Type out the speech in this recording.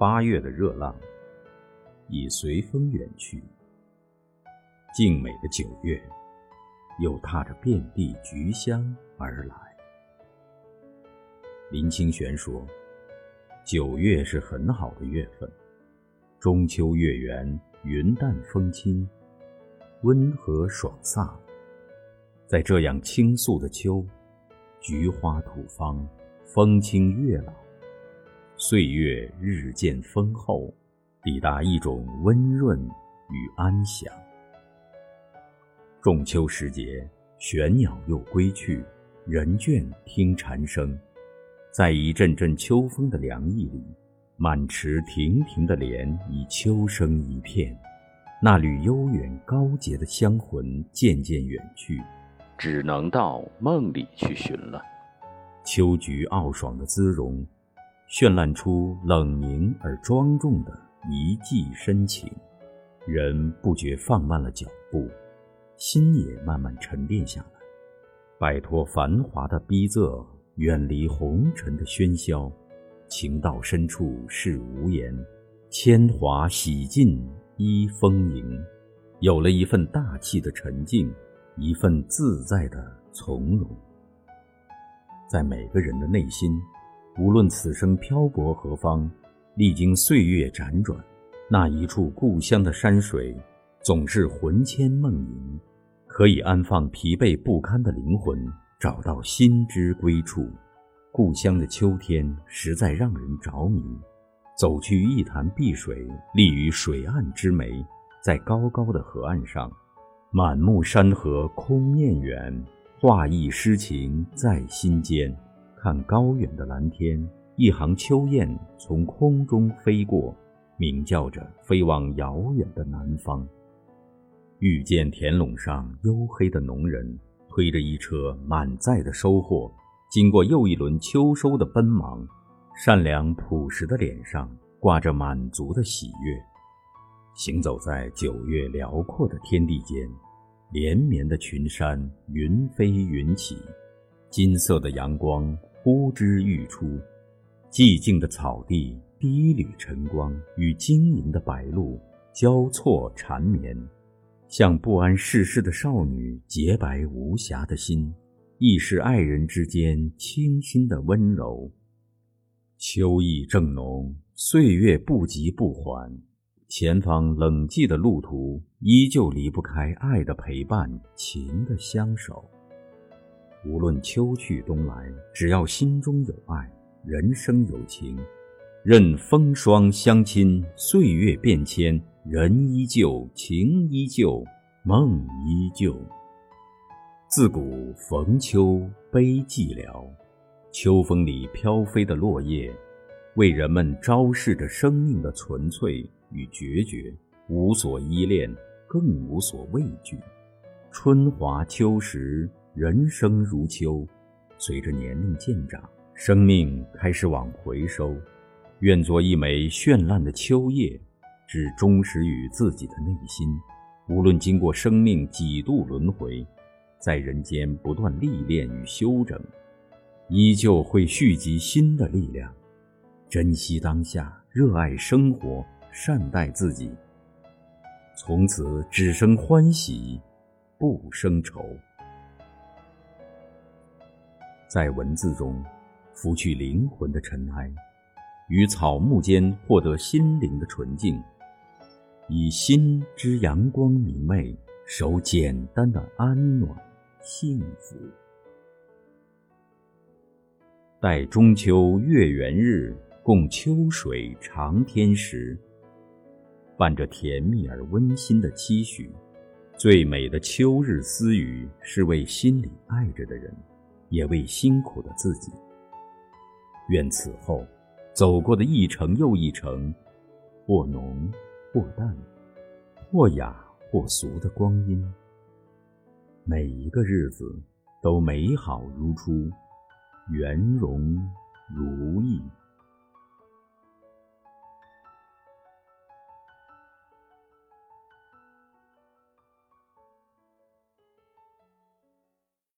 八月的热浪已随风远去，静美的九月又踏着遍地菊香而来。林清玄说：“九月是很好的月份，中秋月圆，云淡风轻，温和爽飒。在这样倾诉的秋，菊花吐芳，风清月朗，岁月日渐丰厚，抵达一种温润与安详。仲秋时节，玄鸟又归去，人倦听蝉声。”在一阵阵秋风的凉意里，满池亭亭的莲已秋声一片，那缕悠远高洁的香魂渐渐远去，只能到梦里去寻了。秋菊傲爽的姿容，绚烂出冷凝而庄重的一季深情，人不觉放慢了脚步，心也慢慢沉淀下来，摆脱繁华的逼仄。远离红尘的喧嚣，情到深处是无言，铅华洗尽衣丰盈，有了一份大气的沉静，一份自在的从容。在每个人的内心，无论此生漂泊何方，历经岁月辗转，那一处故乡的山水，总是魂牵梦萦，可以安放疲惫不堪的灵魂。找到心之归处，故乡的秋天实在让人着迷。走去一潭碧水，立于水岸之湄，在高高的河岸上，满目山河空念远，画意诗情在心间。看高远的蓝天，一行秋雁从空中飞过，鸣叫着飞往遥远的南方。遇见田垄上黝黑的农人。推着一车满载的收获，经过又一轮秋收的奔忙，善良朴实的脸上挂着满足的喜悦。行走在九月辽阔的天地间，连绵的群山云飞云起，金色的阳光呼之欲出，寂静的草地第一缕晨光与晶莹的白露交错缠绵。像不谙世事的少女，洁白无瑕的心，亦是爱人之间清新的温柔。秋意正浓，岁月不急不缓，前方冷寂的路途，依旧离不开爱的陪伴，情的相守。无论秋去冬来，只要心中有爱，人生有情，任风霜相侵，岁月变迁。人依旧，情依旧，梦依旧。自古逢秋悲寂寥，秋风里飘飞的落叶，为人们昭示着生命的纯粹与决绝。无所依恋，更无所畏惧。春华秋实，人生如秋。随着年龄渐长，生命开始往回收。愿做一枚绚烂的秋叶。只忠实于自己的内心，无论经过生命几度轮回，在人间不断历练与修整，依旧会蓄积新的力量。珍惜当下，热爱生活，善待自己，从此只生欢喜，不生愁。在文字中，拂去灵魂的尘埃，于草木间获得心灵的纯净。以心之阳光明媚，守简单的安暖幸福。待中秋月圆日，共秋水长天时。伴着甜蜜而温馨的期许，最美的秋日私语，是为心里爱着的人，也为辛苦的自己。愿此后，走过的一程又一程，或浓。或淡，或雅，或俗的光阴，每一个日子都美好如初，圆融如意。